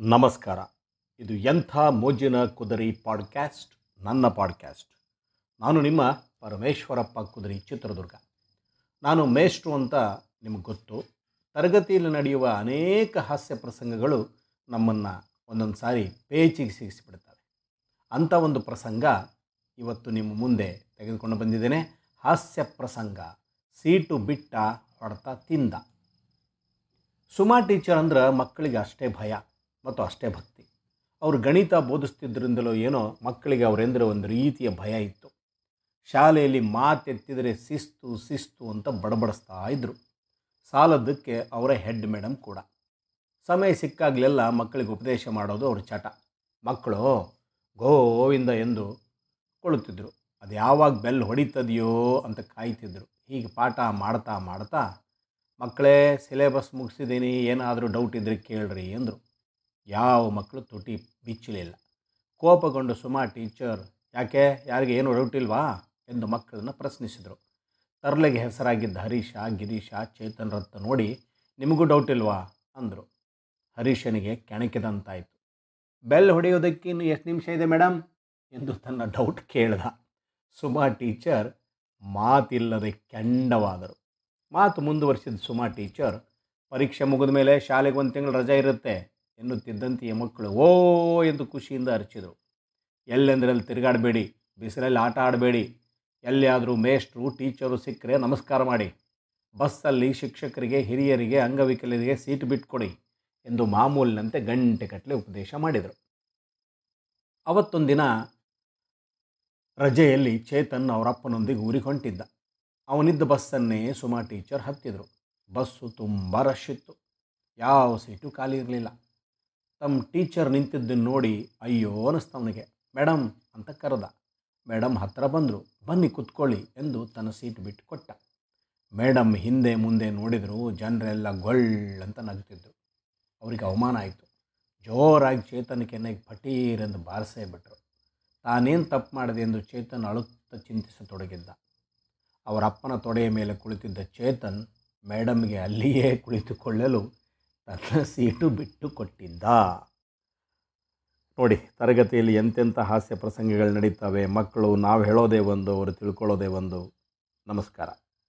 ನಮಸ್ಕಾರ. ಇದು ಎಂಥ ಮೋಜಿನ ಕುದರಿ ಪಾಡ್ಕ್ಯಾಸ್ಟ್? ನನ್ನ ಪಾಡ್ಕ್ಯಾಸ್ಟ್. ನಾನು ನಿಮ್ಮ ಪರಮೇಶ್ವರಪ್ಪ ಕುದರಿ ಚಿತ್ರದುರ್ಗ. ನಾನು ಮೇಷ್ಟ್ರು ಅಂತ ನಿಮಗೆ ಗೊತ್ತು. ತರಗತಿಯಲ್ಲಿ ನಡೆಯುವ ಅನೇಕ ಹಾಸ್ಯ ಪ್ರಸಂಗಗಳು ನಮ್ಮನ್ನು ಒಂದೊಂದು ಸಾರಿ ಪೇಚಿಗೆ ಸಿಗಿಸಿಬಿಡ್ತವೆ ಅಂಥ ಒಂದು ಪ್ರಸಂಗ ಇವತ್ತು ನಿಮ್ಮ ಮುಂದೆ ತೆಗೆದುಕೊಂಡು ಬಂದಿದ್ದೇನೆ. ಹಾಸ್ಯ ಪ್ರಸಂಗ. ಸೀಟು ಬಿಟ್ಟ ಹೊಡೆತ ತಿಂದ. ಸುಮಾ ಟೀಚರ್ ಅಂದ್ರೆ ಮಕ್ಕಳಿಗೆ ಅಷ್ಟೇ ಭಯ. ಮತ್ತು ಅಷ್ಟೇ ಭಕ್ತಿ. ಅವರು ಗಣಿತ ಬೋಧಿಸ್ತಿದ್ದರಿಂದಲೋ ಏನೋ ಮಕ್ಕಳಿಗೆ ಅವರೆಂದರೆ ಒಂದು ರೀತಿಯ ಭಯ ಇತ್ತು. ಶಾಲೆಯಲ್ಲಿ ಮಾತೆತ್ತಿದರೆ ಶಿಸ್ತು ಶಿಸ್ತು ಅಂತ ಬಡಬಡಿಸ್ತಾ ಇದ್ದರು ಸಾಲದಕ್ಕೆ ಅವರ ಹೆಡ್ ಮೇಡಮ್ ಕೂಡ. ಸಮಯ ಸಿಕ್ಕಾಗಲೆಲ್ಲ ಮಕ್ಕಳಿಗೆ ಉಪದೇಶ ಮಾಡೋದು ಅವ್ರ ಚಟ. ಮಕ್ಕಳು ಗೋವಿಂದ ಎಂದು ಕೊಳುತ್ತಿದ್ದರು ಅದು ಯಾವಾಗ ಬೆಲ್ ಹೊಡಿತದೆಯೋ ಅಂತ ಕಾಯ್ತಿದ್ರು. ಹೀಗೆ ಪಾಠ ಮಾಡ್ತಾ ಮಾಡ್ತಾ, ಮಕ್ಕಳೇ, ಸಿಲೆಬಸ್ ಮುಗಿಸಿದ್ದೀನಿ, ಏನಾದರೂ ಡೌಟ್ ಇದ್ದರೆ ಕೇಳ್ರಿ ಅಂದರು. ಯಾವ ಮಕ್ಕಳು ತುಟಿ ಬಿಚ್ಚಲಿಲ್ಲ. ಕೋಪಗೊಂಡು, ಸುಮಾ ಟೀಚರ್, ಯಾಕೆ? ಯಾರಿಗೆ ಏನು ಇಲ್ವಾ ಎಂದು ಮಕ್ಕಳನ್ನು ಪ್ರಶ್ನಿಸಿದರು. ತರ್ಲೆಗೆ ಹೆಸರಾಗಿದ್ದ ಹರೀಶ, ಗಿರೀಶ, ಚೇತನ್ ರತ್ತ ನೋಡಿ, ನಿಮಗೂ ಡೌಟ್ ಇಲ್ವಾ ಅಂದರು. ಹರೀಶನಿಗೆ ಕೆಣಕಿದಂತಾಯಿತು. ಬೆಲ್ ಹೊಡೆಯೋದಕ್ಕೆ ಇನ್ನು ಎಷ್ಟು ನಿಮಿಷ ಇದೆ ಮೇಡಮ್ ಎಂದು ತನ್ನ ಡೌಟ್ ಕೇಳ್ದ. ಸುಮಾ ಟೀಚರ್ ಮಾತಿಲ್ಲದೆ ಕೆಂಡವಾದರು. ಮಾತು ಮುಂದುವರಿಸಿದ ಸುಮಾ ಟೀಚರ್, ಪರೀಕ್ಷೆ ಮುಗಿದ ಮೇಲೆ ಶಾಲೆಗೆ ಒಂದು ತಿಂಗಳು ರಜೆ ಇರುತ್ತೆ. ಎನ್ನುತ್ತಿದ್ದಂತೆಯೇ ಮಕ್ಕಳು, ಓ ಎಂದು ಖುಷಿಯಿಂದ ಅರಚಿದರು. ಎಲ್ಲೆಂದರಲ್ಲಿ ತಿರುಗಾಡಬೇಡಿ, ಬಿಸಿಲಲ್ಲಿ ಆಟ ಆಡಬೇಡಿ, ಎಲ್ಲಿಯಾದರೂ ಮೇಷ್ಟ್ರು, ಟೀಚರು ಸಿಕ್ಕರೆ ನಮಸ್ಕಾರ ಮಾಡಿ, ಬಸ್ಸಲ್ಲಿ ಶಿಕ್ಷಕರಿಗೆ, ಹಿರಿಯರಿಗೆ, ಅಂಗವಿಕಲರಿಗೆ ಸೀಟ್ ಬಿಟ್ಕೊಡಿ ಎಂದು ಮಾಮೂಲಿನಂತೆ ಗಂಟೆಗಟ್ಟಲೆ ಉಪದೇಶ ಮಾಡಿದರು. ಅವತ್ತೊಂದಿನ ರಜೆಯಲ್ಲಿ ಚೇತನ್ ಅವರಪ್ಪನೊಂದಿಗೆ ಊರಿಗೆ ಹೊಂಟಿದ್ದ. ಅವನಿದ್ದ ಬಸ್ಸನ್ನೇ ಸುಮಾ ಟೀಚರ್ ಹತ್ತಿದರು. ಬಸ್ಸು ತುಂಬ ರಶ್ ಇತ್ತು. ಯಾವ ಸೀಟು ಖಾಲಿ ಇರಲಿಲ್ಲ. ತಮ್ಮ ಟೀಚರ್ ನಿಂತಿದ್ದನ್ನು ನೋಡಿ ಅಯ್ಯೋ ಅನಿಸ್ತವನಿಗೆ ಮೇಡಮ್ ಅಂತ ಕರೆದ. ಮೇಡಮ್ ಹತ್ತಿರ ಬಂದರು, ಬನ್ನಿ ಕುತ್ಕೊಳ್ಳಿ, ಎಂದು ತನ್ನ ಸೀಟ್ ಬಿಟ್ಟು ಕೊಟ್ಟ. ಮೇಡಮ್ ಹಿಂದೆ ಮುಂದೆ ನೋಡಿದರು ಜನರೆಲ್ಲ ಗೊಳ್ ಅಂತ ನಗುತ್ತಿದ್ದರು ಅವರಿಗೆ ಅವಮಾನ ಆಯಿತು. ಜೋರಾಗಿ ಚೇತನ್ ಕೆನಾಗಿ ಪಟೀರ್ ಎಂದು ಬಾರಿಸೇ ಬಿಟ್ಟರು ತಾನೇನು ತಪ್ಪು ಮಾಡಿದೆ ಎಂದು ಚೇತನ್ ಅಳುತ್ತ ಚಿಂತಿಸತೊಡಗಿದ್ದ. ಅವರ ಅಪ್ಪನ ತೊಡೆಯ ಮೇಲೆ ಕುಳಿತಿದ್ದ ಚೇತನ್ ಮೇಡಮ್ಗೆ ಅಲ್ಲಿಯೇ ಕುಳಿತುಕೊಳ್ಳಲು ತನ್ನ ಸೀಟು ಬಿಟ್ಟು ಕೊಟ್ಟಿದ್ದ. ನೋಡಿ, ತರಗತಿಯಲ್ಲಿ ಎಂತೆಂಥ ಹಾಸ್ಯ ಪ್ರಸಂಗಗಳು ನಡೀತವೆ. ಮಕ್ಕಳು, ನಾವು ಹೇಳೋದೇ ಒಂದು, ಅವರು ತಿಳ್ಕೊಳ್ಳೋದೇ ಒಂದು. ನಮಸ್ಕಾರ.